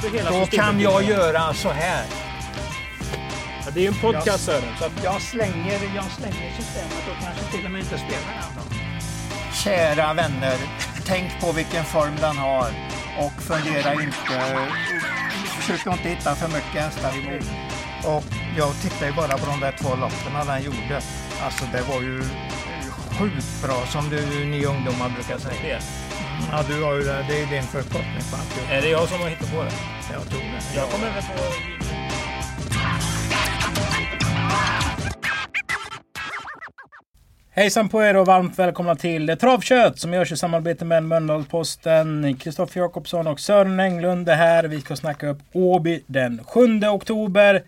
Förklarar du hela Då systemet? kan jag göra så här. Ja, det är ju en podcast Sören. Så att, Jag slänger, jag slänger systemet och kanske till och med inte spelar den då. Kära vänner, tänk på vilken form den har och fundera inte. Försök inte hitta för mycket hästar emot. Och jag tittar ju bara på de där två loppen den gjorde. Alltså det var ju sjukt bra som du, ni ungdomar brukar säga. Det. Ja, du har ju det. Det är din förkortning på alltihop. Är det jag som har hittat på det? Jag tror det. Jag kommer väl på... Hejsan på er och varmt välkomna till Travkött som görs i samarbete med Mölndalsposten. Kristoffer Jakobsson och Sören Englund är här. Vi ska snacka upp Åby den 7 oktober.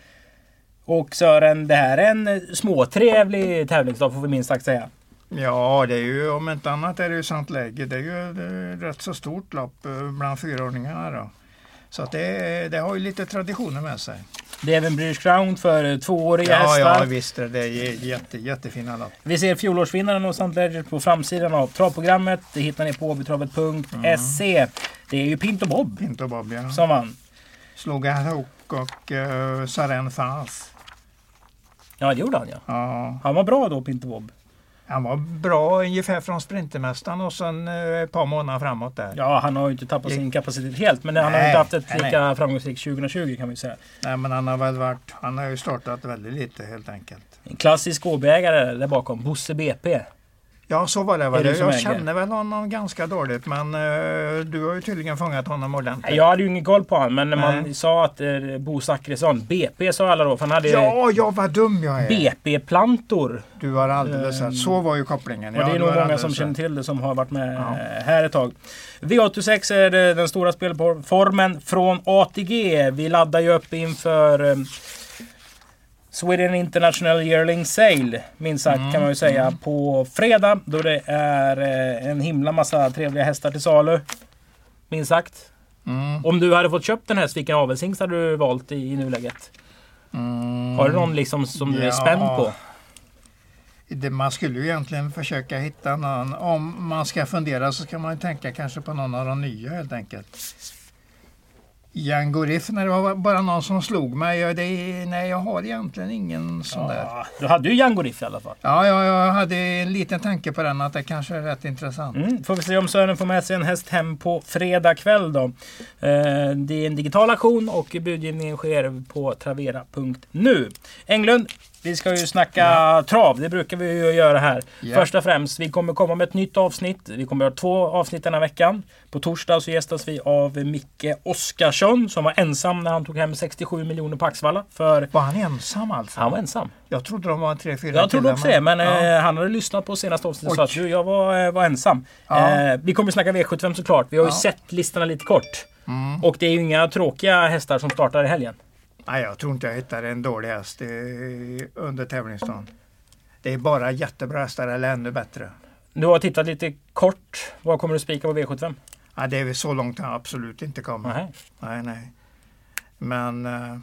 Och Sören, det här är en småtrevlig tävlingsdag får vi minst sagt säga. Ja, det är ju om inte annat är det ju sant läge. Det är ju det är rätt så stort lopp eh, bland fyraåringarna då. Så att det, det har ju lite traditioner med sig. Det är även British Crown för tvååriga Ja, hästar. ja visst det det är jätte, jättefina lopp. Vi ser fjolårsvinnaren och Sant Ledger på framsidan av travprogrammet. Det hittar ni på åbytravet.se. Det är ju Pinto Bob Pinto Bob ja. som vann. Slog Hook och uh, Saren Fas. Ja, det gjorde han ja. Ja, Han var bra då, Pinto Bob. Han var bra ungefär från Sprintermästaren och sen uh, ett par månader framåt där. Ja, han har ju inte tappat sin kapacitet helt, men han har Nej, inte haft ett nej, lika framgångsrikt 2020 kan vi säga. Nej, men han har väl varit, han har ju startat väldigt lite helt enkelt. En klassisk åbyägare där bakom, Bosse BP. Ja, så var det. Var det. Jag äger? känner väl honom ganska dåligt, men eh, du har ju tydligen fångat honom ordentligt. Jag hade ju ingen koll på honom, men när man Nej. sa att eh, Bo Zackrisson, BP sa alla då, för han hade Ja, ja, vad dum jag är. BP-plantor. Du har alldeles rätt. Så var ju kopplingen. Och Ja, det är nog många som känner till det som har varit med Ja. här ett tag. V86 är den stora spelformen från ATG. Vi laddar ju upp inför Sweden International Yearling Sale, minst sagt Mm, kan man ju säga, på fredag. Då det är eh, en himla massa trevliga hästar till salu. Minst sagt. Mm, Om du hade fått köpt en häst, vilken avelshingst hade du valt i, i nuläget? mm. Har du någon liksom som du är spänd på? Det, man skulle ju egentligen försöka hitta någon. Om man ska fundera så ska man ju tänka kanske på någon av de nya helt enkelt. Django det var bara någon som slog mig. Ja, det, nej, jag har egentligen ingen sån där. Ja, du hade ju Django Riff i alla fall. Ja, ja, jag hade en liten tanke på den att det kanske är rätt intressant. Mm, får vi se om Sören får med sig en häst hem på fredag kväll då. Eh, det är en digital auktion och budgivningen sker på travera.nu. Englund, vi ska ju snacka trav. Det brukar vi ju göra här. Ja. Först och främst, vi kommer komma med ett nytt avsnitt. Vi kommer ha två avsnitt den här veckan. På torsdag så gästas vi av Micke Oskarsson som var ensam när han tog hem 67 miljoner på Axvalla. För Var han ensam alltså? han var ensam. Jag trodde de var tre, fyra Jag trodde också det, men ja. eh, han hade lyssnat på senaste avsnittet och sa att du, jag var, eh, var ensam. Ja. Eh, vi kommer snacka V75 såklart. Vi har ju Ja. sett listorna lite kort. Mm. Och det är ju inga tråkiga hästar som startar i helgen. Nej, jag tror inte jag hittade en dålig häst under tävlingsdagen. Det är bara jättebra hästar eller ännu bättre. Du har tittat lite kort. Vad kommer du spika på V75? Ja, det är väl så långt jag absolut inte kommit. Nej. Nej, nej. Men eh,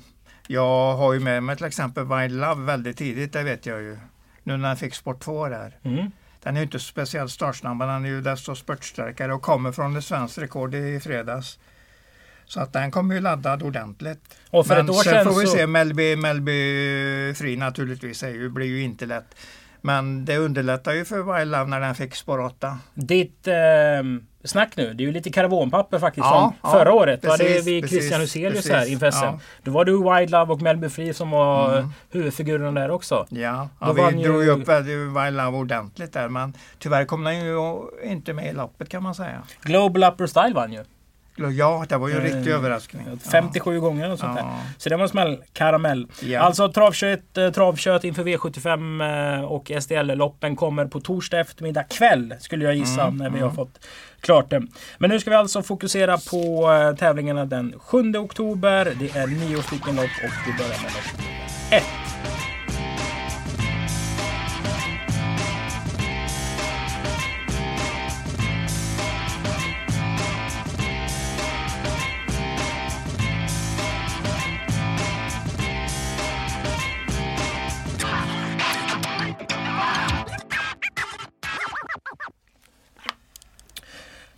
jag har ju med mig till exempel Wild Love väldigt tidigt, det vet jag ju. Nu när jag fick Sport 2 där. Mm. Den är inte speciellt startsnabb, men den är ju desto spurtstarkare och kommer från ett svenskt rekord i fredags. Så att den kommer ju laddad ordentligt. Och för Men ett år sen sedan får vi se, Melby, Melby Fri naturligtvis är ju, blir ju inte lätt. Men det underlättar ju för Wild Love när den fick spår 8. Ditt eh, snack nu, det är ju lite karavanpapper faktiskt Ja, från ja, förra året. Då hade precis, vi precis, Christian Huselius precis. här inför SM. Ja. Då var det ju Wild Love och Melby Free som var Mm. eh, huvudfigurerna där också. Ja, ja vi drog ju upp väldigt Wild Love ordentligt där men tyvärr kom den ju inte med i loppet kan man säga. Global Upper Style vann ju. Ja, det var ju en riktig eh, överraskning. 57 ja. gånger och sånt där. Ja. Så det var en smällkaramell. Ja. Alltså travkött, eh, travkött inför V75 eh, och SDL-loppen kommer på torsdag eftermiddag kväll skulle jag gissa mm, när vi mm. har fått klart det. Men nu ska vi alltså fokusera på tävlingarna den 7 oktober. Det är nio stycken lopp och vi börjar med lopp 1.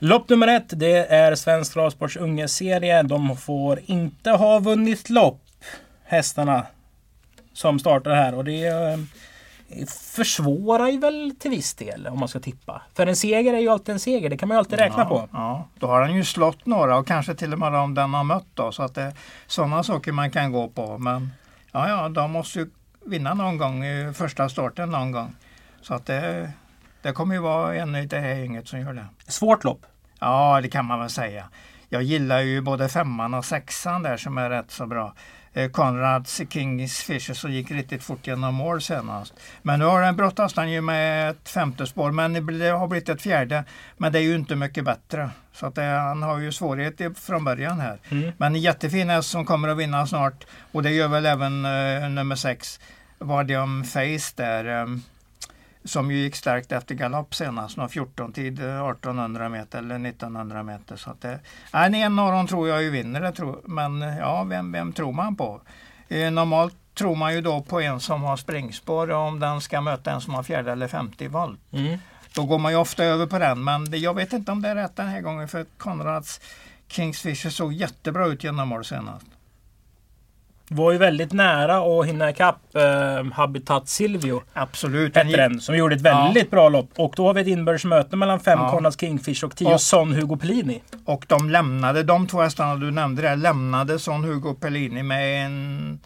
Lopp nummer ett, det är Svensk Travsports ungeserie. De får inte ha vunnit lopp, hästarna som startar här. Och det eh, försvårar ju väl till viss del om man ska tippa. För en seger är ju alltid en seger, det kan man ju alltid räkna ja, på. Ja, då har han ju slått några och kanske till och med om den har mött då. Så att det är sådana saker man kan gå på. Men ja, ja, de måste ju vinna någon gång i första starten någon gång. Så att det, det kommer ju vara en i det här gänget som gör det. Svårt lopp. Ja, det kan man väl säga. Jag gillar ju både femman och sexan där som är rätt så bra. Eh, Konrads Kings Fisher som gick riktigt fort genom mål senast. Men nu har den brottas han ju med ett femte spår men det har blivit ett fjärde. Men det är ju inte mycket bättre. Så att det, han har ju svårigheter från början här. Mm. Men en jättefin häst som kommer att vinna snart och det gör väl även eh, nummer sex. Vardium Face där. Eh, som ju gick starkt efter galopp senast, någon 14 tid 1800 meter eller 1900 meter. Så att det, nej, en av dem tror jag ju vinner det, tror, men ja, vem, vem tror man på? Eh, normalt tror man ju då på en som har springspår om den ska möta en som har fjärde eller femte volt. Mm. Då går man ju ofta över på den, men jag vet inte om det är rätt den här gången för Konrads Kingsfisher såg jättebra ut genom mål senast. Var ju väldigt nära att hinna ikapp eh, Habitat Silvio. Absolut. Hette den, som gjorde ett väldigt ja. bra lopp. Och då har vi ett inbördes möte mellan fem ja. Konrads Kingfish och tio och, Son Hugo Pellini. Och de lämnade, de två hästarna du nämnde där, lämnade Son Hugo Pellini med en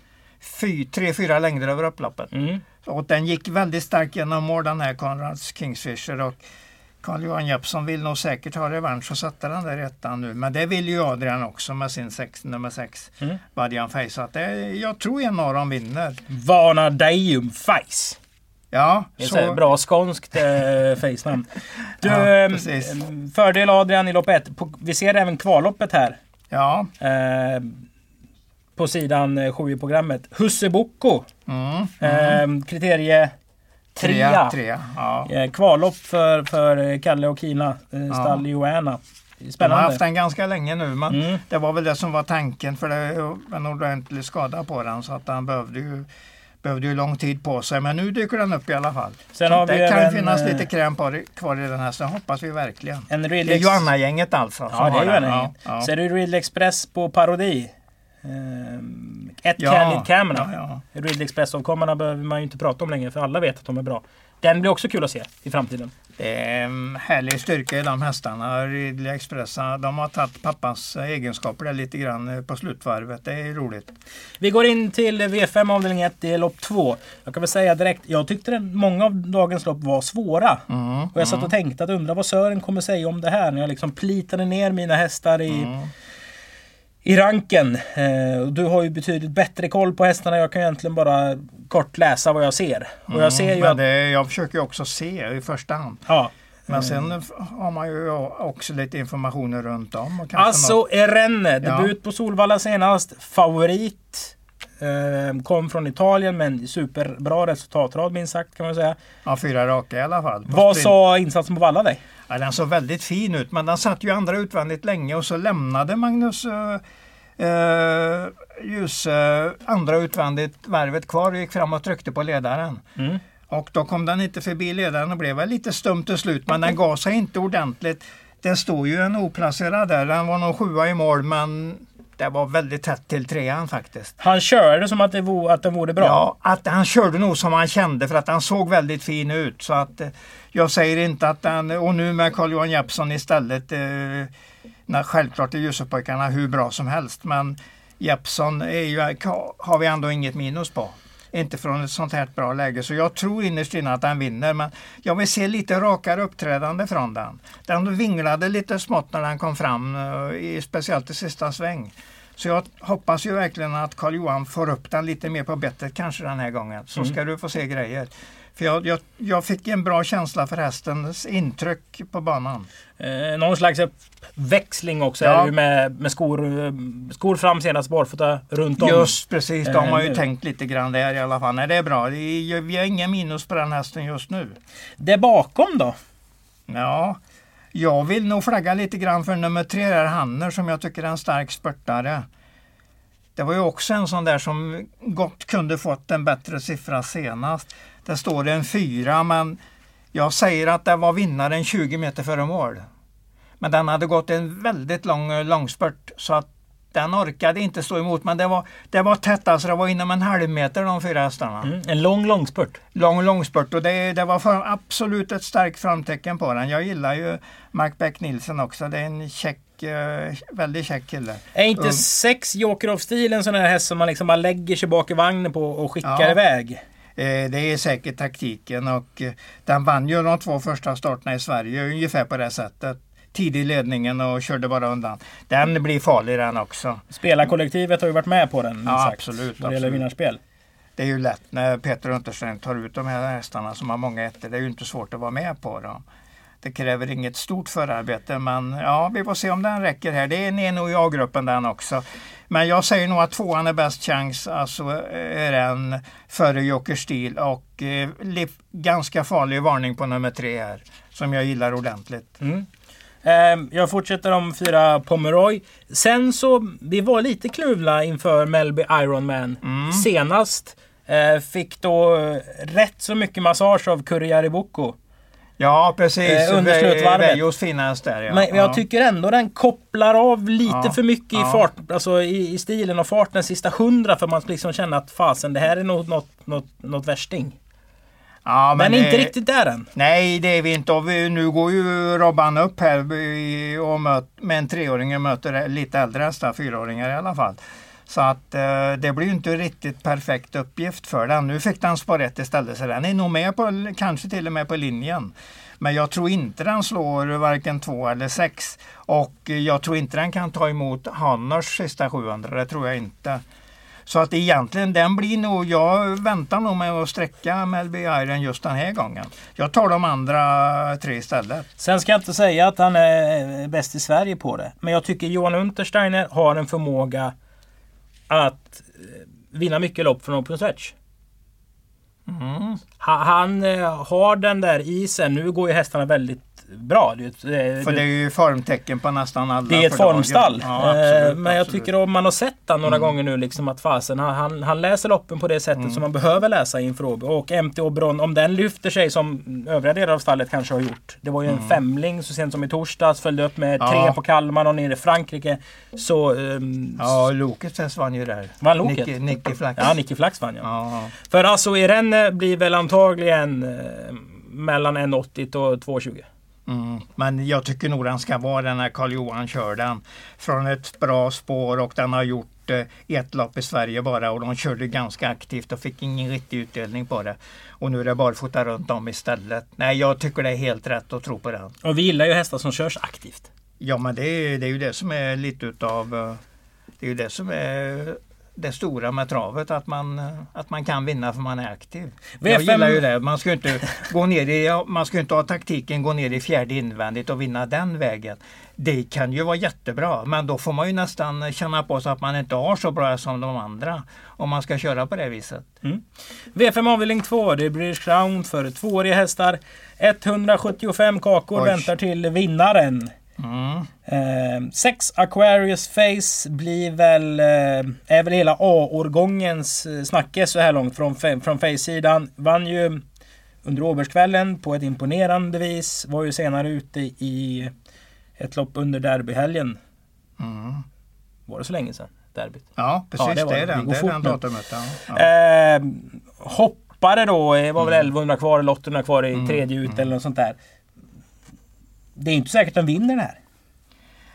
fy, tre, fyra längder över upploppet. Mm. Och den gick väldigt starkt genom mål den här Konrads Kingsfisher. Och Carl-Johan Jeppsson vill nog säkert ha revansch och sätta den där ettan nu. Men det vill ju Adrian också med sin sex, nummer sex, mm. Badian Face. Så att det, jag tror en av dem vinner. Vanadeium Face. Ja, det är så... bra skånskt eh, face-namn. Du, ja, eh, fördel Adrian i lopp ett. Vi ser även kvalloppet här. Ja. Eh, på sidan 7 i programmet. Hussebocco. Mm, mm. Eh, kriterie trea. trea ja. Eh, kvallopp för, för Kalle och Kina, eh, stall Joanna. Spännande. De har haft den ganska länge nu men mm. det var väl det som var tanken för det var en ordentlig skada på den så att han behövde ju behövde ju lång tid på sig men nu dyker den upp i alla fall. Sen har det kan även, finnas lite kräm kvar i den här så hoppas vi verkligen. En det är Joanna-gänget alltså. Ja, det är Joanna-gänget. Ja, ja. Så är det Ridley Express på parodi. Ehm, ett ja, Candid Camera. Ja, ja. Ridley Express-avkommarna behöver man ju inte prata om längre för alla vet att de är bra. Den blir också kul att se i framtiden. Det är en härlig styrka i de hästarna. Ridley Express, de har tagit pappas egenskaper där lite grann eh, på slutvarvet. Det är roligt. Vi går in till V5 avdelning 1, det är lopp 2. Jag kan väl säga direkt, jag tyckte att många av dagens lopp var svåra. Mm, och jag satt och mm. tänkte att undra vad Sören kommer säga om det här när jag liksom plitade ner mina hästar i mm i ranken. Eh, du har ju betydligt bättre koll på hästarna. Jag kan egentligen bara kort läsa vad jag ser. Och jag, ser ju mm, att... det, jag försöker också se i första hand. Ja. Men sen har man ju också lite informationer runt om. Och alltså något... Erenne, debut ja. på Solvalla senast. Favorit. Eh, kom från Italien men superbra resultatrad minst sagt kan man säga. Ja, fyra raka i alla fall. Vad sa insatsen på Valla dig? Ja, den såg väldigt fin ut men den satt ju andra utvändigt länge och så lämnade Magnus uh, uh, Ljus uh, andra utvändigt varvet kvar och gick fram och tryckte på ledaren. Mm. Och då kom den inte förbi ledaren och blev väl lite stum till slut men den gav sig inte ordentligt. Det står ju en oplacerad där, den var nog sjua i mål men det var väldigt tätt till trean faktiskt. Han körde som att, det vore, att den vore bra? Ja, att han körde nog som han kände för att han såg väldigt fin ut. Så att eh, Jag säger inte att den, och nu med Carl-Johan Jeppsson istället, eh, när självklart är Jusupojkarna hur bra som helst men Jeppsson är ju, har vi ändå inget minus på inte från ett sånt här bra läge. Så jag tror innerst inne att den vinner. Men jag vill se lite rakare uppträdande från den. Den vinglade lite smått när den kom fram, eh, speciellt i sista sväng. Så jag hoppas ju verkligen att Karl Johan får upp den lite mer på bettet kanske den här gången. Så mm. ska du få se grejer. För jag, jag, jag, fick en bra känsla för hästens intryck på banan. Eh, någon slags växling också ja. med, med skor, skor fram senast barfota runt om. Just precis, de har ju eh, tänkt lite grann där i alla fall. Nej, det är bra. Vi har inga minus på den hästen just nu. Det bakom då? Ja, jag vill nog flagga lite grann för nummer tre, där Hanner, som jag tycker är en stark spurtare. Det var ju också en sån där som gott kunde fått en bättre siffra senast. Det står en fyra men jag säger att det var vinnaren 20 meter före mål. Men den hade gått en väldigt lång långspurt så att den orkade inte stå emot. Men det var, det var tätt alltså. Det var inom en halv meter de fyra hästarna. Mm, en lång långspurt. Lång långspurt och det, det var för, absolut ett starkt framtecken på den. Jag gillar ju Mark Beck Nilsson också. Det är en check eh, väldigt käck kille. Är inte um, sex Joker of-stil en sån här häst som man liksom bara lägger sig bak i vagnen på och skickar ja. iväg? Eh, det är säkert taktiken och eh, den vann ju de två första starterna i Sverige ungefär på det sättet tidig i ledningen och körde bara undan. Den blir farlig den också. Spelarkollektivet har ju varit med på den. Ja, sagt, absolut. Vad det gäller vinnarspel. Det är ju lätt när Peter Unterstein tar ut de här hästarna som har många ettor. Det är ju inte svårt att vara med på dem. Det kräver inget stort förarbete men ja, vi får se om den räcker här. Det är en en och jag-gruppen den också. Men jag säger nog att tvåan är bäst chans, alltså är den före Joker Steel och eh, ganska farlig varning på nummer tre här som jag gillar ordentligt. Mm. Ehm, jag fortsätter om fyra Pomeroy. Sen så, vi var lite kluvna inför Melby Ironman mm. senast. Ehm, fick då rätt så mycket massage av Kurjari Boko. Ja precis, eh. Vejos finast där ja. Men jag ja. tycker ändå den kopplar av lite ja. för mycket ja. i fart, alltså i, i, stilen och farten sista hundra för man liksom känner att fasen det här är nog något, något, något värsting. Ja, men, men inte eh, riktigt där än. Nej, det är vi inte. Och vi, nu går ju Robban upp här och möt, med en treåring och möter lite äldre hästar, fyraåringar i alla fall. Så att eh, det blir inte riktigt perfekt uppgift för den. Nu fick den spår rätt istället så den är nog med på, kanske till och med på linjen. Men jag tror inte den slår varken två eller sex. Och jag tror inte den kan ta emot Hanners sista 700, det tror jag inte. Så att egentligen den blir nog, jag väntar nog med att sträcka Melby Iron just den här gången. Jag tar de andra tre istället. Sen ska jag inte säga att han är eh, bäst i Sverige på det. Men jag tycker Johan Untersteiner har en förmåga att eh, vinna mycket lopp från open stretch. Mm. Han, han, eh, har den där isen. Nu går ju hästarna väldigt bra. Det, det, För det är ju formtecken på nästan alla. Det är ett formstall. Ja, absolut, eh, Men jag tycker om man har sett den några mm. gånger nu liksom att fasen han, han läser loppen på det sättet mm. som man behöver läsa inför Åby. Och MT Obron, om den lyfter sig som övriga delar av stallet kanske har gjort. Det var ju en mm. femling så sent som i torsdags. Följde upp med ja. tre på Kalmar och nere i Frankrike. Så... Um, ja, Loket vann ju där. Vann Loket? Nicky, Nicky Flax. Ja, Nicky Flax vann ja. ja. För alltså Irene blir väl antagligen eh, mellan 1,80 och 2,20. Mm. Men jag tycker nog den ska vara den när Karl-Johan kör den. Från ett bra spår och den har gjort eh, ett lopp i Sverige bara och de körde ganska aktivt och fick ingen riktig utdelning på det. Och nu är det barfota runt om istället. Nej, jag tycker det är helt rätt att tro på den. Och vi gillar ju hästar som körs aktivt. Ja, men det är, det är ju det som är lite utav eh, det är ju det som är det stora med travet, att man, att man kan vinna för man är aktiv. V5... Jag gillar ju det. Man ska inte, gå ner i, man ska inte ha taktiken gå ner i fjärde invändigt och vinna den vägen. Det kan ju vara jättebra men då får man ju nästan känna på sig att man inte har så bra som de andra. Om man ska köra på det viset. Mm. V5 avdelning 2, det blir Crown för tvååriga hästar. 175 kakor Oj. väntar till vinnaren. Mm. Eh, sex Aquarius Face blir väl, eh, är väl hela A-årgångens eh, snackes så här långt från, från Face-sidan. Vann ju under Åbergskvällen på ett imponerande vis. Var ju senare ute i ett lopp under derbyhelgen. Mm. Var det så länge sedan? Derbyt? Ja precis, ja, det, det, är den, det, är den datumet. Ja. Ja. Eh, hoppade då, det var väl 1100 mm. kvar eller 800 kvar i mm. tredje ut mm. eller något sånt där det är inte säkert att de vinner det här.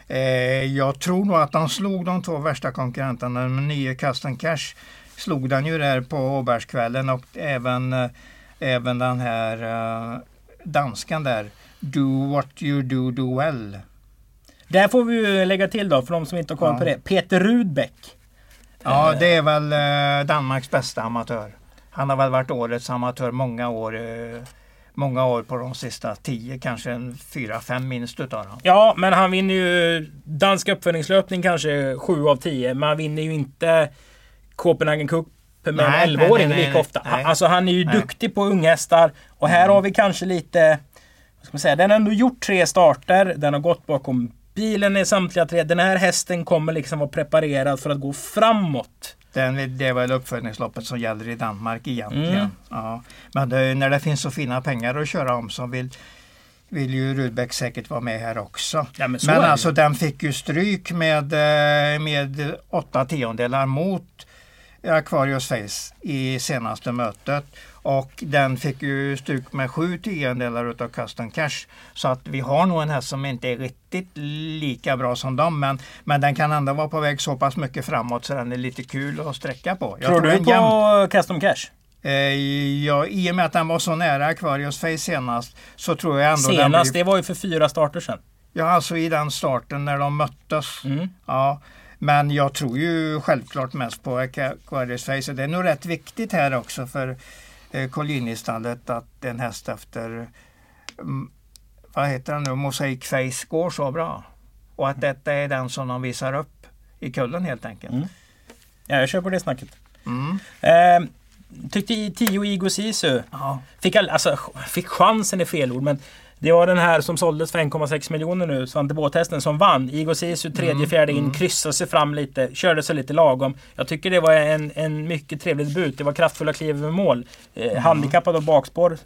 Eh, jag tror nog att de slog de två värsta konkurrenterna. Med nio Custom Cash slog den ju där på Åbergskvällen och även, eh, även den här eh, danskan där. Do what you do, do well. Där får vi lägga till då, för de som inte har koll ja. på det. Peter Rudbeck. Ja, det är väl Danmarks bästa amatör. Han har väl varit årets amatör många år många år på de sista tio, kanske en fyra, fem minst utav dem. Ja, men han vinner ju dansk uppföljningslöpning kanske sju av tio. Men han vinner ju inte Copenhagen Cup med en 11-åring lika ofta. Nej. Alltså han är ju nej. duktig på unghästar. Och här mm. har vi kanske lite... Vad ska man säga? Den har ändå gjort tre starter. Den har gått bakom bilen i samtliga tre. Den här hästen kommer liksom vara preparerad för att gå framåt. Den, det är väl uppföljningsloppet som gäller i Danmark egentligen. Mm. Ja. Men det, när det finns så fina pengar att köra om som vill vill ju Rudbeck säkert vara med här också. Ja, men så men alltså den fick ju stryk med, eh, med åtta tiondelar mot Aquarius Face i senaste mötet. Och den fick ju stryk med sju tiondelar utav Custom Cash. Så att vi har nog en häst som inte är riktigt lika bra som dem. Men, men den kan ändå vara på väg så pass mycket framåt så den är lite kul att sträcka på. Jag Tror du den jämn- på Custom Cash? Eh, ja, I och med att den var så nära Aquarius Face senast så tror jag ändå Senast, blir... det var ju för fyra starter sedan. Ja, alltså i den starten när de möttes. Mm. Ja, men jag tror ju självklart mest på Aquarius Face. Det är nog rätt viktigt här också för eh, Collini-stallet att en häst efter mm, vad heter den nu, Mosaic Face går så bra. Och att detta är den som de visar upp i kullen helt enkelt. Mm. Ja, jag kör på det snacket. Mm. Eh, tyckte i 10 Igo Sisu Ja. fick, all, alltså, fick chansen är fel ord, men det var den här som såldes för 1,6 miljoner nu, Svante Båthästen, som vann. Igo Sisu tredje, Mm, fjärde in, mm. kryssade sig fram lite, körde sig lite lagom. Jag tycker det var en, en mycket trevlig debut. Det var kraftfulla kliv över mål. Mm. Eh, handikappad och bakspår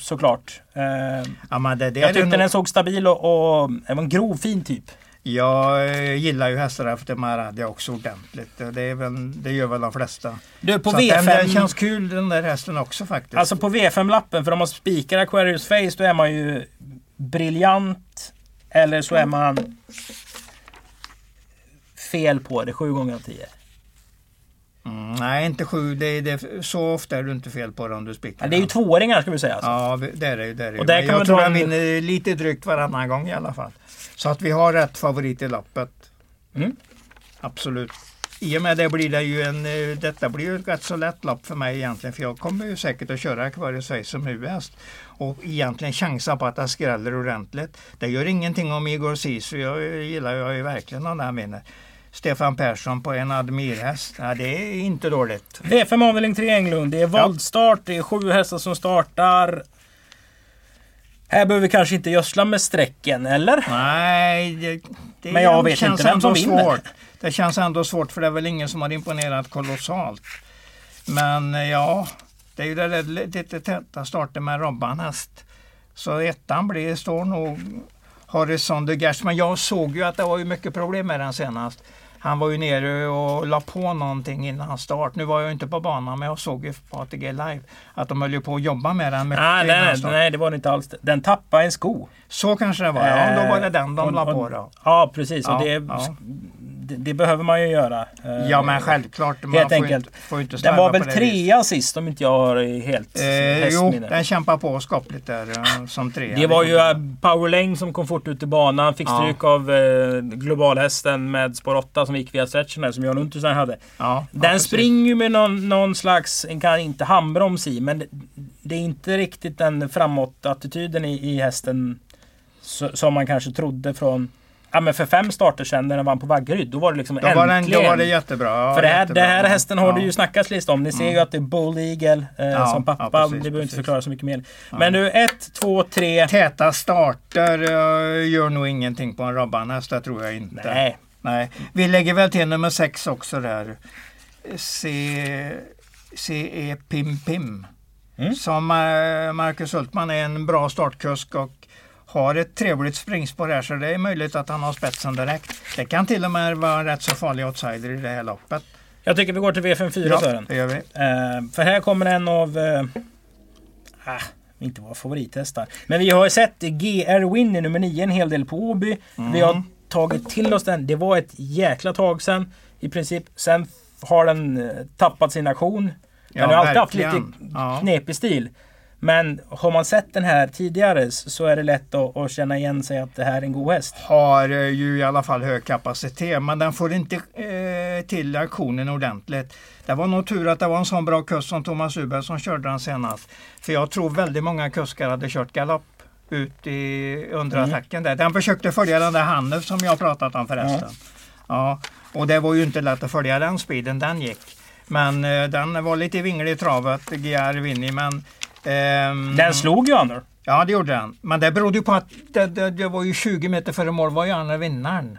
såklart. Eh, Ja, men det, det jag tyckte nog- den såg stabil och, och det var en grov fin typ. Jag eh, gillar ju hästar efter Maradja också ordentligt. Det, är väl, det gör väl de flesta. Du, på Så att V5... den, den känns kul den där hästen också faktiskt. Alltså på V5-lappen, för om man spikar Aquarius Face då är man ju briljant. Eller så är man fel på det sju gånger av tio. mm, nej, inte sju. Det, är- det, så ofta är du inte fel på det om du spikar. Ja, det är ju tvååringar ska vi säga. Alltså. Ja, det är det ju. Det är det. Och där jag tror han vinner lite drygt varannan gång i alla fall. Så att vi har rätt favorit i loppet. Mm. Absolut. I och med det blir det ju en, eh, detta blir ju ett rätt så lätt lopp för mig egentligen. För jag kommer ju säkert att köra Aquarius Face som huvudhäst. Och egentligen chansa på att det skräller ordentligt. Det gör ingenting om Igor Sisu. Jag gillar jag ju verkligen om han vinner. Stefan Persson på en Admirhäst. Ja, det är inte dåligt. V5 avdelning 3 Englund. Det är voltstart, det är sju hästar som startar. Här behöver vi kanske inte gödsla med strecken, eller? Nej, det, det Men jag vet känns inte vem som vinner. svårt. Det känns ändå svårt för det är väl ingen som har imponerat kolossalt. Men eh, ja, det är ju det där lite täta starten med Robban häst. Så ettan blir, står nog Horizon de Gers. Men jag såg ju att det var ju mycket problem med den senast. Han var ju nere och la på någonting innan start. Nu var jag inte på banan men jag såg ju på ATG live att de höll ju på att jobba med den mycket Nej, nej, start. det var det inte alls. Den tappade en sko. Så kanske det var. Ja, då var det den de Eh, la och- på och- då. Ja, precis. Ja, och det, ja. Det, det behöver man ju göra. Eh, Ja men självklart. Man Helt får enkelt. Inte, får inte Den var väl trea sist om inte jag har helt Eh, jo, den kämpar på skapligt där eh, som trea. Det var ju eh, Power Lane som kom fort ut i banan. Fick Ja. stryk av eh, globalhästen med spår 8 som gick via stretchen där, som Jan Untersen hade. Ja, ja, Den precis. springer ju med någon, någon slags, en kan inte handbroms i, men det, är inte riktigt den framåt-attityden i, i hästen som man kanske trodde från Ja men för fem starter sedan när den vann på Vaggeryd, då var det liksom Då var, den, äntligen. då var det jättebra. Ja, för det här, jättebra. det här hästen har det ju snackats lite om. Ni ser ju att det är Bull Eagle eh, Ja, som pappa. ja, precis, det behöver inte förklara så mycket mer. Men du, ett, två, tre. Täta starter eh, gör nog ingenting på en Robban-häst, det tror jag inte. Nej. Nej. Vi lägger väl till nummer sex också där. C- CE Pim Pim. Mm. Som eh, Marcus Hultman är en bra startkusk och har ett trevligt springspår här så det är möjligt att han har spetsen direkt. Det kan till och med vara en rätt så farlig outsider i det här loppet. Jag tycker vi går till V54 Sören. det gör vi. Eh, för här kommer en av... Eh, ah, inte våra favorithästar. Men vi har sett GR Winnie nummer 9 en hel del på Åby. Vi har tagit till oss den. Det var ett jäkla tag sedan i princip. Sen har den eh, tappat sin aktion. Den Ja, har alltid haft lite. Ja. knepig stil. Men har man sett den här tidigare så är det lätt att, att känna igen sig att det här är en god häst. har eh, ju i alla fall hög kapacitet men den får inte eh, till aktionen ordentligt. Det var nog tur att det var en sån bra kusk som Thomas Uberg som körde den senast. För jag tror väldigt många kuskar hade kört galopp ut i under Mm. där. Den försökte följa den där Hannef som jag pratat om förresten. Ja, och det var ju inte lätt att följa den speeden den gick. Men eh, den var lite vinglig i travet, GR Winnie, men ehm, Den slog ju Andor. Ja, det gjorde den. Men det berodde ju på att det, det, det var ju 20 meter före mål var ju andra vinnaren.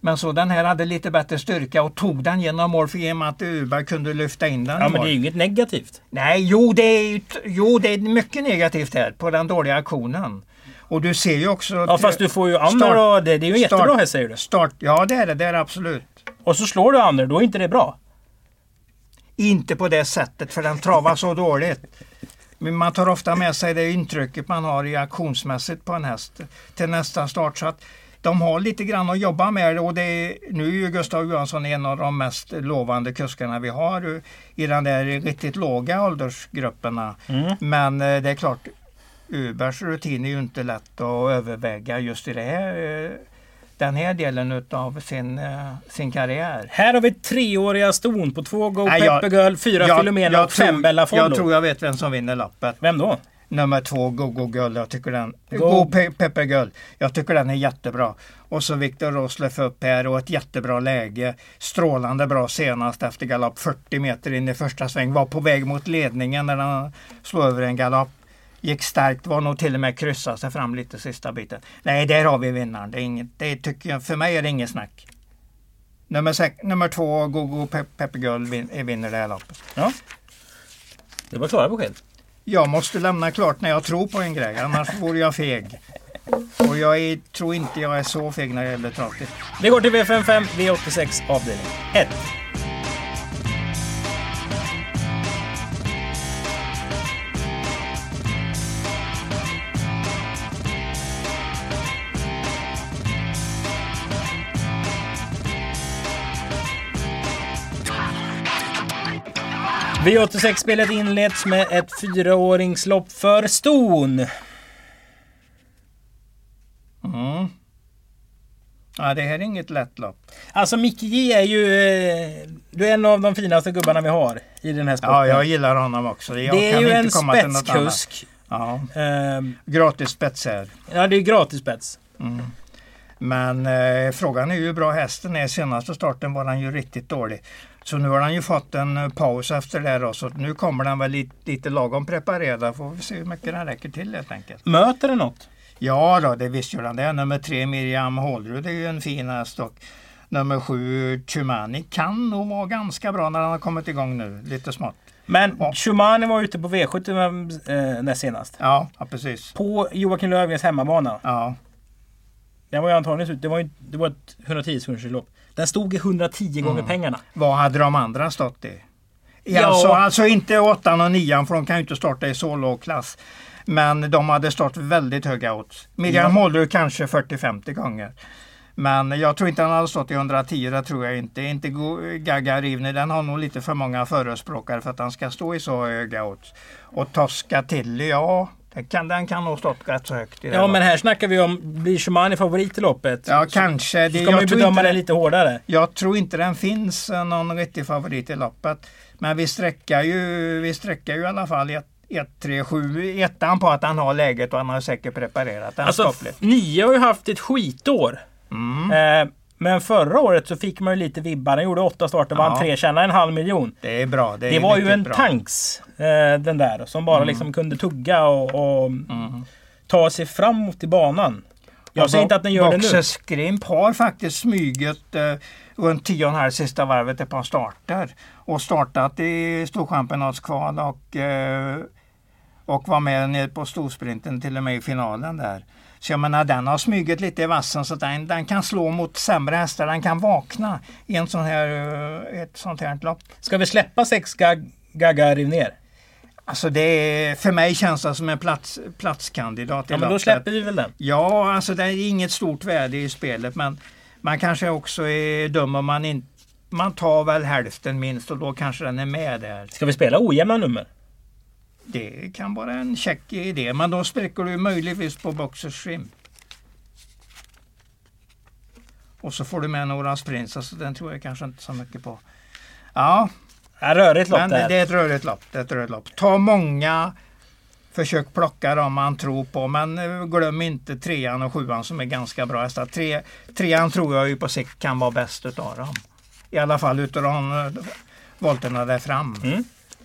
Men så den här hade lite bättre styrka och tog den genom mål för i och med att Uberg kunde lyfta in den Ja men det är ju inget negativt. Nej, jo det, är, jo det är mycket negativt här på den dåliga aktionen. Och du ser ju också... Ja fast du får ju Ander och det, det är ju en start- jättebra häst säger du. Start, ja det är det, det är det absolut. Och så slår du Ander, då är inte det bra. Inte på det sättet för den travar så dåligt. Men man tar ofta med sig det intrycket man har i auktionsmässigt på en häst till nästa start. Så att de har lite grann att jobba med och det är, nu är ju Gustav Johansson en av de mest lovande kuskarna vi har i den där riktigt låga åldersgrupperna. Mm. Men eh, det är klart, Ubers rutin är ju inte lätt att överväga just i det här, eh, den här delen av sin, eh, sin karriär. Här har vi treåriga ston på två Go Nej, jag- Pepper Girl, fyra Jag- Filomena jag och fem Bella Jag Follo. tror jag vet vem som vinner lappet. Vem då? Nummer två, Go Go Girl. Jag tycker den... Go- Go, Pe Pepper Girl. Jag tycker den är jättebra. Och så Viktor Rosleff upp här och ett jättebra läge. Strålande bra senast efter galopp. 40 meter in i första sväng. Var på väg mot ledningen när den slog över en galopp. Gick starkt, var nog till och med kryssa sig fram lite sista biten. Nej, där har vi vinnaren. Det är inget, det tycker jag, för mig är det inget snack. Nummer, sex, nummer två, Go Go Pe Girl, vin, vinner det här loppet. Det var klara besked. Jag måste lämna klart när jag tror på en grej, annars vore jag feg. Och jag är, tror inte jag är så feg när det gäller travet. Vi går till V55, V86 avdelning 1. V86-spelet inleds med ett fyraåringslopp för ston. Mm. Ja, det här är inget lätt lopp. Alltså Micke J är ju... eh, Du är en av de finaste gubbarna vi har i den här sporten. Ja, jag gillar honom också. Jag det är kan ju en spetskusk. Ja, Ehm, gratis spets här. ja, det är gratis spets. Mm. Men eh, frågan är ju hur bra hästen är. Senaste starten var han ju riktigt dålig. Så nu har han ju fått en eh, paus efter det då, så nu kommer den väl lite, lite lagom preparerad. Får vi se hur mycket den räcker till helt enkelt. Möter det något? Ja då, det visst gör han det. Nummer tre Miriam Hålrud är ju en fin häst och nummer sju Chumani kan nog vara ganska bra när han har kommit igång nu, lite smått. Men Ja. Schumani var ute på V75 eh, näst senast. Ja, ja precis. På Joakim Löfgrens hemmabana. Ja, Den var ju antagligen slut. Det var, ju, det var ett 110 sekunders lopp. Den stod i 110 gånger pengarna. vad hade de andra stått i? Ja. Alltså, alltså inte åttan och nian för de kan ju inte starta i så låg klass. Men de hade stått väldigt höga odds. Miriam Ja. Hålrud kanske 40-50 gånger. Men jag tror inte han hade stått i 110, det tror jag inte. Inte Gaga Rivni, den har nog lite för många förespråkare för att han ska stå i så höga odds. Och Tosca Tilly, ja, den kan, den kan nog stått rätt så högt. Ja men här snackar vi om, blir Schumani favorit i loppet? Ja, kanske. Det, Så ska man ju bedöma det lite hårdare. jag tror inte den finns eh, någon riktig favorit i loppet. Men vi sträckar ju, vi sträckar ju i alla fall 1, 3, 7, ettan på att han har läget och han har säkert preparerat den Alltså, nio har ju haft ett skitår. Mm. Eh, men förra året så fick man ju lite vibbar. Han gjorde åtta starter, vann Ja. tre, tjänade en halv miljon. Det är bra. Det, Det, är var ju en bra. tanks, eh, den där, som bara liksom kunde tugga och, och Mm. ta sig framåt i banan. Jag säger inte att den gör det nu. Boxer Skrimp har faktiskt smugit eh, runt 10,5 sista varvet ett par starter. Och startat i Storchampionatskval och, eh, och var med nere på storsprinten till och med i finalen där. Så jag menar den har smugit lite i vassen så att den, den kan slå mot sämre hästar. Den kan vakna i en sån här, eh, ett sånt här lopp. Ska vi släppa sex gag Gaga riv ner? Alltså det är, för mig känns det som en plats, platskandidat Ja, men då släpper vi väl den. Ja, alltså det är inget stort värde i spelet men man kanske också är dum om man inte man tar väl hälften minst och då kanske den är med där. Ska vi spela ojämna nummer? Det kan vara en check idé men då spricker du möjligtvis på Boxers Shrimp. Och så får du med några sprints, alltså den tror jag kanske inte så mycket på. Ja, Ja, rörigt lopp men där. det är ett rörigt lopp. Det är ett rörigt lopp. Ta många Försök plocka dem man tror på men eh, glöm inte trean och sjuan som är ganska bra hästar. Tre, trean tror jag ju på sikt kan vara bäst utav dem. I alla fall utav de eh, volterna där fram. Mm.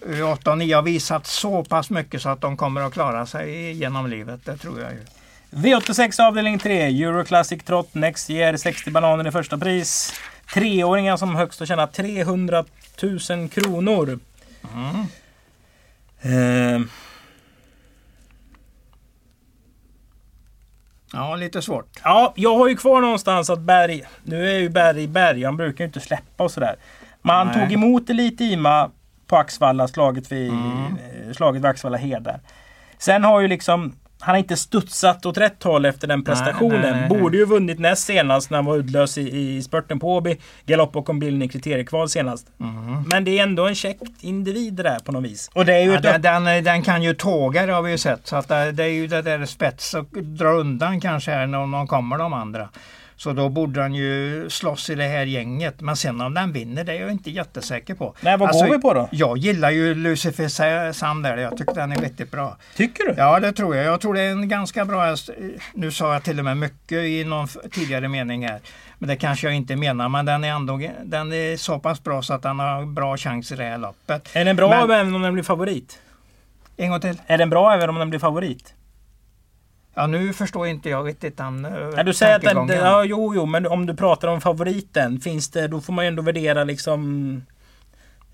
Eh, Åtta och nio har visat så pass mycket så att de kommer att klara sig genom livet. Det tror jag ju. V86 avdelning 3, Euroclassic Trot Next Year, 60 bananer i första pris. Treåringar som högst har tjänat 300 000 kronor. Mm. Eh, Ja, lite svårt. Ja, jag har ju kvar någonstans att Berg... Nu är ju Berg Berg. Han brukar ju inte släppa och sådär. Men han Nej. tog emot Elitima på Axvalla, slaget vid, Mm. eh, slaget vid Axvalla Heder. Sen har ju liksom... Han har inte studsat åt rätt håll efter den prestationen. nej, nej, nej. Borde ju vunnit näst senast när han var uddlös i, i spurten på Åby. Galopp bakom bilen i kriteriekval senast. Men det är ändå en check individ det där på något vis. Och det är ju Ja, den, den, den kan ju tåga, det har vi ju sett. Så att det, det är ju det där spets och dra undan kanske här när de kommer de andra. Så då borde han ju slåss i det här gänget. Men sen om den vinner, det är jag inte jättesäker på. Nej, vad går vi på då? Jag gillar ju Lucifer Sam där. Jag tycker den är vettigt bra. Tycker du? Ja, det tror jag. Jag tror det är en ganska bra häst. Nu sa jag till och med mycket i någon tidigare mening här. Men det kanske jag inte menar. Men den är ändå den är så pass bra så att den har bra chans i det här loppet. Är den bra Men- även om den blir favorit? En gång till. Är den bra även om den blir favorit? Ja, nu förstår inte jag riktigt den uh, Ja, du säger att den, ja, jo, jo, men om du pratar om favoriten. Finns det, då får man ju ändå värdera liksom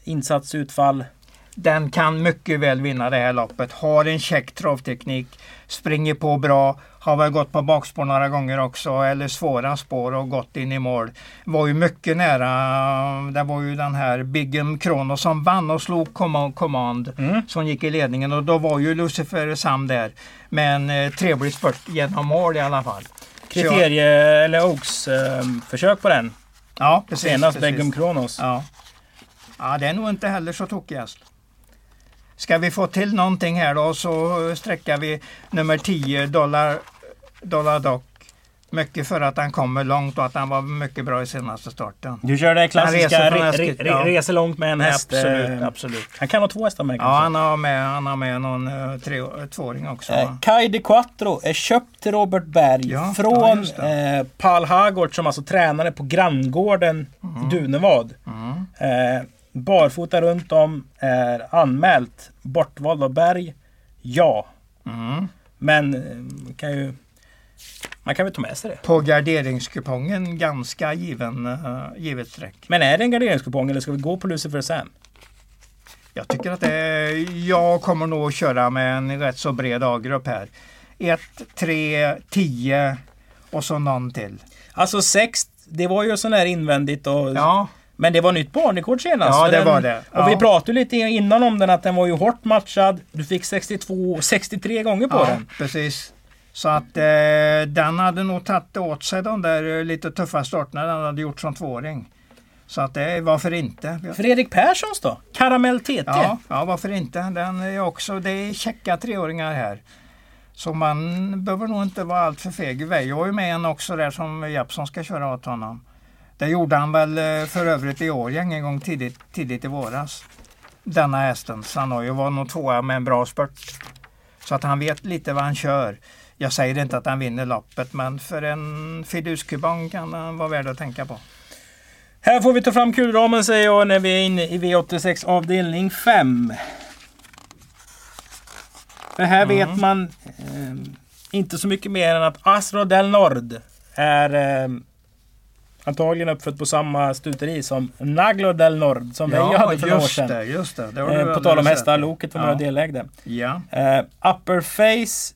insatsutfall. Den kan mycket väl vinna det här loppet. Har en check travteknik. Springer på bra. Har väl gått på bakspår några gånger också. Eller svåra spår och gått in i mål. Var ju mycket nära. Det var ju den här Bigum Kronos som vann och slog Command-. Mm. Som gick i ledningen och då var ju Lucifer Sam där. Med en eh, trevlig spurt genom mål i alla fall. Så jag- Kriterie eller Oaks eh, försök på den. Ja, precis. Senast precis. Begum Kronos. Ja. ja, det är nog inte heller så tokig häst. Ska vi få till någonting här då så sträcker vi nummer 10, Dollar, dollar Dock. Mycket för att han kommer långt och att han var mycket bra i senaste starten. Du kör det klassiska Han reser re, re, re, ja. reser långt med en häst. absolut, eh, absolut. Han kan ha två hästar med Ja, kanske. han har med, han har med någon uh, tre, tvååring också. Eh? Kai de Quattro är köpt till Robert Berg Ja, ja, från det. eh, Paul Hagård som alltså tränade på granngården i Dunevad. Mm. Eh, barfota runt om är anmält. Bortvald av Berg? Ja. Mm. Men eh, man kan ju... Man kan väl ta med sig det. På garderingskupongen ganska given, uh, givet streck. Men är det en garderingskupong eller ska vi gå på Lucifer Sam? Jag tycker att det är, jag kommer nog att köra med en rätt så bred A-grupp här. 1, 3, 10 och så någon till. Alltså sex, det var ju sån här invändigt och... Ja, Men det var nytt banrekord senast. Ja, det den, var det. Och Ja. vi pratade lite innan om den att den var ju hårt matchad. Du fick 62, 63 gånger på ja den. precis. Så att eh, den hade nog tagit åt sig de där eh, lite tuffa starterna den hade gjort som tvååring. Så att det, varför inte? Fredrik Perssons då? Karamell TT? Ja, ja, varför inte? Den är också, det är checka treåringar här. Så man behöver nog inte vara allt för feg. Jag har ju med en också där som Jeppsson ska köra åt honom. Det gjorde han väl eh, för övrigt i Årjäng en gång tidigt, tidigt i våras. Denna hästen. Ju varit nog tvåa med en bra spurt. Så att han vet lite vad han kör. Jag säger inte att han vinner loppet men för en fiduskubong kan han vara värd att tänka på. Här får vi ta fram kulramen säger jag när vi är inne i V86 avdelning 5. För här vet man eh, inte så mycket mer än att Astro del Nord är eh, antagligen uppfödd på samma stuteri som Naglo del Nord som vi hade för några år sedan. det, just det. det Eh, på tal om hästar, loket var ja. man delägde. Ja. Uh, upper face.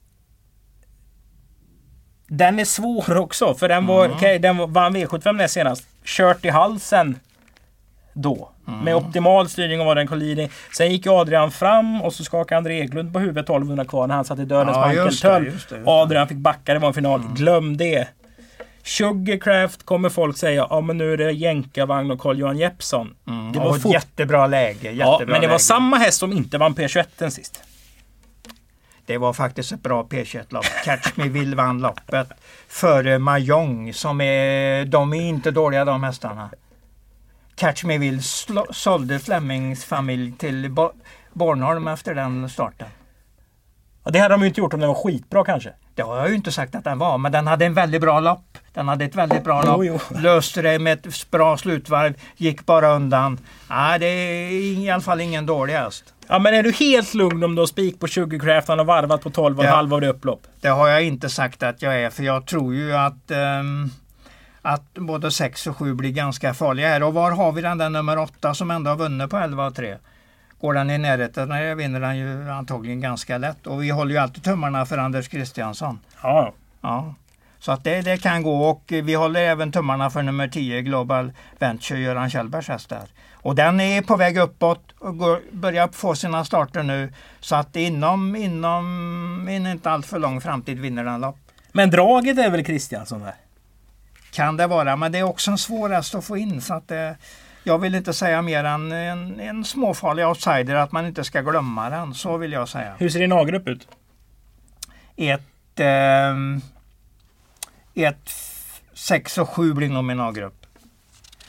Den är svår också för den var, Mm. okej, den var- vann V75 näst senast. Kört i halsen då. Mm. Med optimal styrning och var den kollider. Sen gick Adrian fram och så skakade André Eklund på huvudet 1200 kvar när han satt i dödens Ja, just det, just det, just. Adrian fick backa, det var en final. Glöm det. Sugarcraft kommer folk säga, ja men nu är det jänkarvagn och Carl-Johan Jeppsson. Mm. Det var ett jättebra läge. Jättebra Ja, men det var läge. samma häst som inte vann P21 sist. Det var faktiskt ett bra P21-lopp. Catch Me Will vann loppet före Mahjong som är... De är inte dåliga de hästarna. Catch Me Will sålde Flemings familj till Bo- Bornholm efter den starten. Ja, det hade de ju inte gjort om den var skitbra kanske. Det har jag ju inte sagt att den var, men den hade en väldigt bra lopp. Den hade ett väldigt bra Jo, lopp. jo. Löste det med ett bra slutvarv. Gick bara undan. Nej, det är i alla fall ingen dålig häst. Ja men är du helt lugn om du har spik på Sugarcraft han har varvat på 12 och en Ja. halv av det upplopp? Det har jag inte sagt att jag är, för jag tror ju att, ehm, att både 6 och 7 blir ganska farliga här. Och var har vi den där nummer 8 som ändå har vunnit på 11 och 3? Går den i närheten, nej, vinner den ju antagligen ganska lätt. Och vi håller ju alltid tummarna för Anders Kristiansson. Ja. Ja. Så att det, det kan gå och vi håller även tummarna för nummer 10 Global Venture, Göran Kjellbergs häst där. Och den är på väg uppåt och går, börjar få sina starter nu. Så att inom, inom en inte alltför lång framtid vinner den lopp. Men draget är väl Kristiansson där? Kan det vara, men det är också en svår häst att få in. Så att det, jag vill inte säga mer än en, en småfarlig outsider, att man inte ska glömma den. Så vill jag säga. Hur ser din A-grupp ut? Ett, eh, ett 6 och 7 blir nog min A-grupp.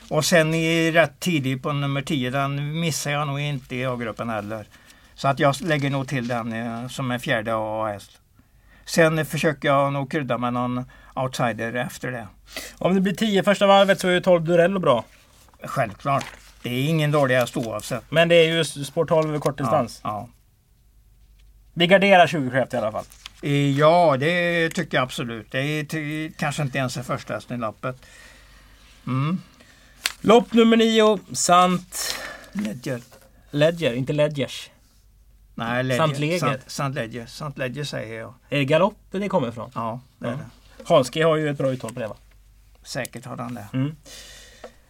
Och sen i rätt tidigt på nummer 10, den missar jag nog inte i A-gruppen heller. Så att jag lägger nog till den eh, som en fjärde A-häst. Sen försöker jag nog krydda med någon outsider efter det. Om det blir 10 första varvet så är ju 12 Durello bra. Självklart. Det är ingen dålig häst oavsett. Men det är ju sport 12 över kort distans. Ja, Vi garderar 20 chef i alla fall. ja. ja, det tycker jag absolut. Det är kanske inte ens är första hästen i loppet. Mm. Lopp nummer 9, Sant Ledger. Ledger, inte Ledgers. Nej, Ledger. Sant Leger. Sant, Sant Ledger. Sant Ledger säger jag. Är det galopp det kommer ifrån? Ja, det är Ja. det. Hanske har ju ett bra uttal på det va? Säkert har han det. Mm.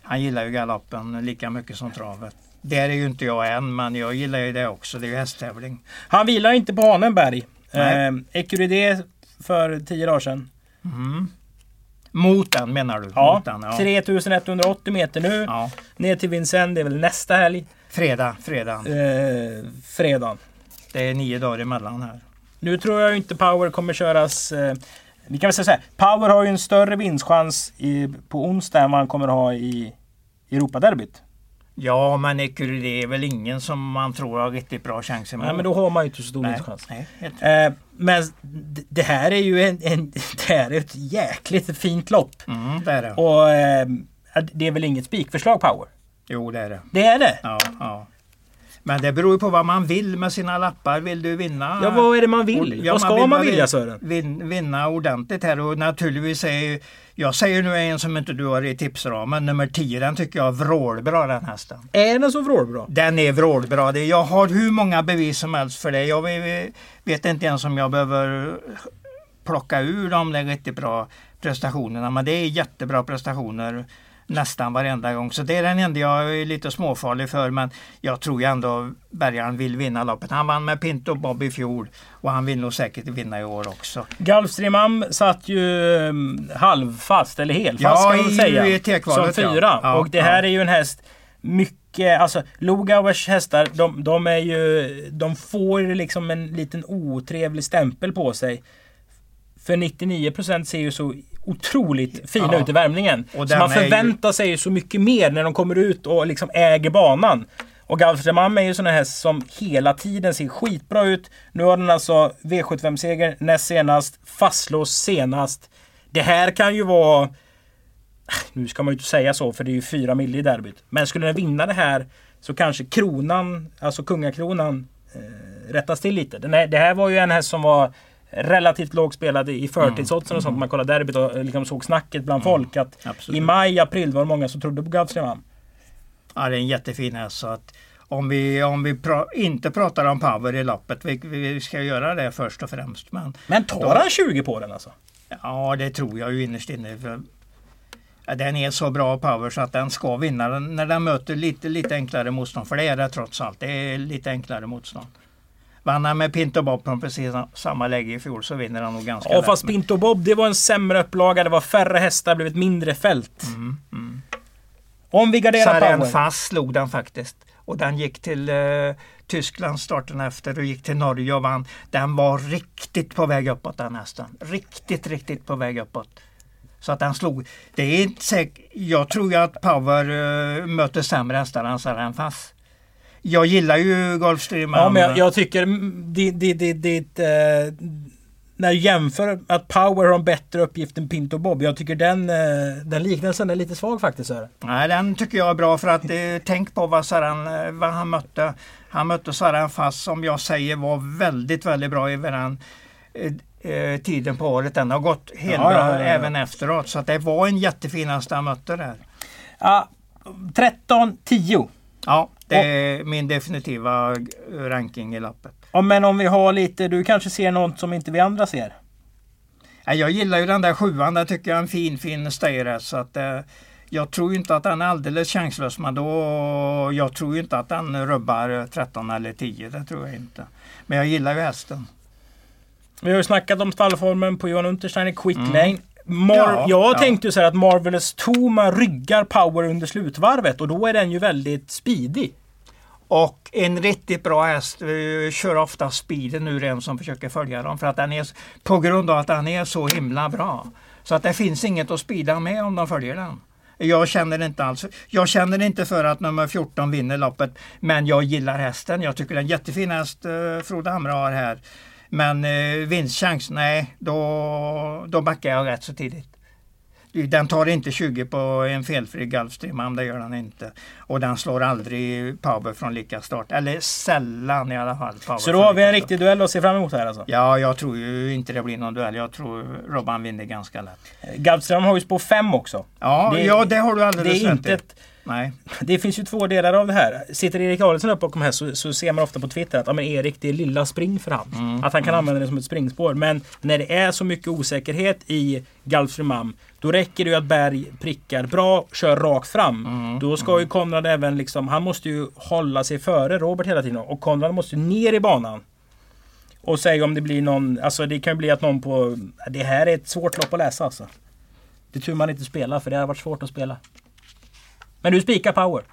Han gillar ju galoppen lika mycket som travet. Det är ju inte jag än, men jag gillar ju det också. Det är ju hästtävling. Han vilar inte på Hanenberg. Eh, Ecuride för 10 dagar sedan. Mm. Mot den menar du? Ja, den, ja. 3180 meter nu. ja. Ner till Vincennes, det är väl nästa helg. Fredag, fredag. Eh, fredagen. Det är nio dagar emellan här. Nu tror jag inte Power kommer köras... Eh, vi kan väl säga så här. Power har ju en större vinstchans i, på onsdag än vad han kommer ha i Europaderbyt. Ja, men Ecuride är väl ingen som man tror har riktigt bra chans emot. Nej, men då har man ju inte så stor nej, vinstchans. nej, helt. Eh, men det här är ju en, en, det här är ett jäkligt fint lopp. Mm, det är det. Och eh, det är väl inget spikförslag Power? Jo, det är det. Det är det? Ja, ja. Men det beror ju på vad man vill med sina lappar. Vill du vinna? Ja, vad är det man vill? Ja, vad ska vill man vilja Sören? Vin, vinna ordentligt här och naturligtvis är jag säger nu en som inte du har i tipsramen, nummer 10, den tycker jag är vrålbra den hästen. Är den så vrålbra? Den är vrålbra. Jag har hur många bevis som helst för det. Jag vet, vet inte ens om jag behöver plocka ur de där riktigt bra prestationerna. Men det är jättebra prestationer nästan varenda gång. Så det är den enda jag är lite småfarlig för. Men jag tror ju ändå Bergaren vill vinna loppet. Han vann med Pinto Bob i fjol och han vill nog säkert vinna i år också. Gulfstream satt ju um, halvfast, eller helfast Ja, ska man i säga. Som ja. fyra. Ja, och det här ja. är ju en häst mycket, alltså Lugauers hästar, de, de är ju, de får liksom en liten otrevlig stämpel på sig. För 99% ser ju så otroligt fina Ja. ut i värmningen. Och så man är ju- förväntar sig så mycket mer när de kommer ut och liksom äger banan. Och Gulfstream är ju sån här häst som hela tiden ser skitbra ut. Nu har den alltså V75-seger näst senast, fastlås senast. Det här kan ju vara... Nu ska man ju inte säga så för det är ju fyra mil i derbyt. Men skulle den vinna det här så kanske kronan, alltså kungakronan, eh, rättas till lite. Den här, det här var ju en häst som var relativt lågspelad i förtidsoddsen och sånt. Man kollade derbyt och liksom såg snacket bland folk att absolut. i maj, april var det många som trodde på Gulfstream. Ja, det är en jättefin häst. Att om vi, om vi pra, inte pratar om power i loppet, vi, vi ska göra det först och främst. Men Men tar han 20 på den alltså? ja, det tror jag ju innerst inne. För, den är så bra power så att den ska vinna den när den möter lite, lite enklare motstånd. För det är det trots allt. Det är lite enklare motstånd. Vann han med Pinto Bob på precis samma läge i fjol så vinner han nog ganska Ja lätt. fast Pinto Bob det var en sämre upplaga. Det var färre hästar, blev ett mindre fält. Mm, mm. Om vi garderar power. Fass slog den faktiskt. Och den gick till eh, Tyskland starten efter och gick till Norge och vann. Den var riktigt på väg uppåt den hästen. Riktigt, riktigt på väg uppåt. Så att den slog. Det är inte säkert. Jag tror ju att Power eh, möter sämre hästar än Saren Fass. Jag gillar ju Gulfstream. Ja men jag, jag tycker det, det, det, det, eh, när du jämför att Power har en bättre uppgift än Pinto Bob. Jag tycker den, eh, den liknelsen är lite svag faktiskt. Sören. Nej, den tycker jag är bra för att eh, tänk på vad, Saran, eh, vad han mötte. Han mötte Saran Fass som jag säger var väldigt, väldigt bra över den eh, tiden på året. Den har gått helt Ja, bra ja, ja, även efteråt. Så det var en jättefin häst han mötte där. Ja, 13-10. Ja, det är min definitiva ranking i lappet. Ja, men om vi har lite, du kanske ser något som inte vi andra ser? Jag gillar ju den där sjuan, den tycker jag är en fin fin stayret. Så att, eh, jag tror inte att den är alldeles chanslös men då, jag tror inte att den rubbar 13 eller 10. Det tror jag inte. Men jag gillar ju hästen. Vi har ju snackat om stallformen på Johan Unterstein i Quick Lane. Mm. Mar ja, jag ja. tänkte ju så här att Marvelous Toma ryggar power under slutvarvet och då är den ju väldigt speedig. Och en riktigt bra häst uh, kör ofta speeden ur en som försöker följa dem för att den är på grund av att den är så himla bra. Så att det finns inget att spida med om de följer den. Jag känner inte alls. Jag känner inte för att nummer 14 vinner loppet. Men jag gillar hästen. Jag tycker det är en jättefin häst uh, Frode Hamre har här. Men uh, vinstchans, nej, då, då backar jag rätt så tidigt. Den tar inte 20 på en felfri Gulfstream, det gör den inte. Och den slår aldrig Power från lika start. Eller sällan i alla fall. Power så då har vi en riktig duell att se fram emot här alltså? Ja, jag tror ju inte det blir någon duell. Jag tror Robban vinner ganska lätt. Gulfstream har ju spår 5 också. Ja, det, ja, det har du alldeles rätt i. Nej. Det finns ju två delar av det här. Sitter Erik Adelsson upp bakom här så, så ser man ofta på Twitter att ja, men Erik, det är lilla spring för han. Mm, att han kan mm. använda det som ett springspår. Men när det är så mycket osäkerhet i Galfström då räcker det ju att Berg prickar bra, kör rakt fram. Mm, då ska mm. ju Konrad även liksom, han måste ju hålla sig före Robert hela tiden. Och Konrad måste ner i banan. Och säga om det blir någon, alltså det kan ju bli att någon på... Det här är ett svårt lopp att läsa alltså. Det är tur man inte spelar för det har varit svårt att spela. Men du spikar power?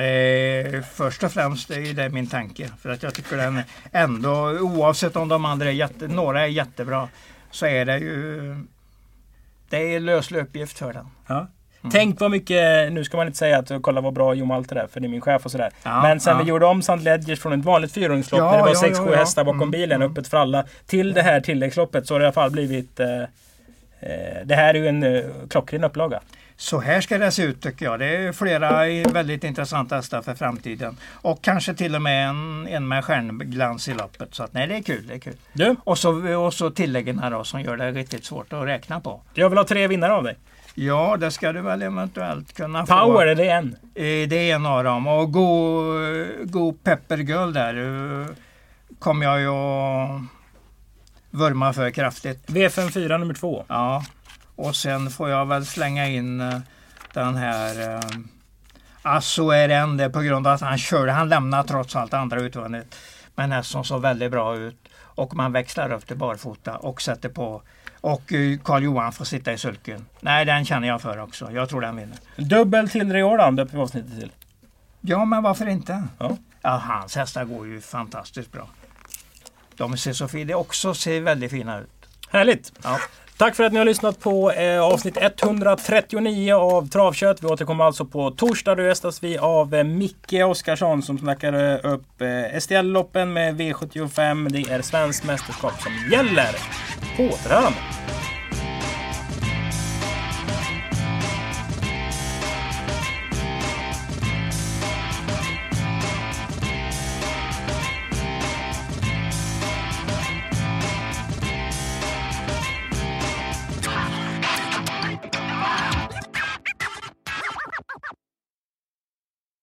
Eh, först och främst är det min tanke. För att jag tycker den ändå, oavsett om de andra är jätte, några är jättebra, så är det ju det är löslig uppgift för den. Ja. Mm. Tänk vad mycket, nu ska man inte säga att kolla vad bra Joe Malte är för det är min chef och sådär. Ja, Men sen ja. vi gjorde om St. Ledgers från ett vanligt fyrhjulingslopp ja, där det var 6-7 ja, hästar bakom mm, bilen, mm. öppet för alla, till det här tilläggsloppet så har det i alla fall blivit eh, eh, Det här är ju en eh, klockren upplaga. Så här ska det se ut tycker jag. Det är flera väldigt intressanta hästar för framtiden. Och kanske till och med en, en med stjärnglans i loppet. Så att, nej, det är kul. Det är kul. Du? Och, så, och så tilläggen här då som gör det riktigt svårt att räkna på. Jag vill ha tre vinnare av dig. Ja, det ska du väl eventuellt kunna få. Power, är det en? Eh, det är en av dem. Och Go, Go Pepperguld där eh, kommer jag ju att vurma för kraftigt. V54 nummer två. Ja, och sen får jag väl slänga in eh, den här eh, Asso är på grund av att han körde. Han lämnade trots allt andra utvändigt. Men hästen såg väldigt bra ut. Och man växlar upp till barfota och sätter på. Och eh, Karl Johan får sitta i sulken. Nej, den känner jag för också. Jag tror den vinner. Dubbel till Riordan döper vi avsnittet till. Ja, men varför inte? Ja. ja. hans hästar går ju fantastiskt bra. De ser så fina, också ser väldigt fina ut. Härligt! Ja. Tack för att ni har lyssnat på eh, avsnitt 139 av Travkött. Vi återkommer alltså på torsdag. Då gästas vi av eh, Micke Oskarsson som snackar eh, upp eh, STL-loppen med V75. Det är svenskt mästerskap som gäller. På återhörande!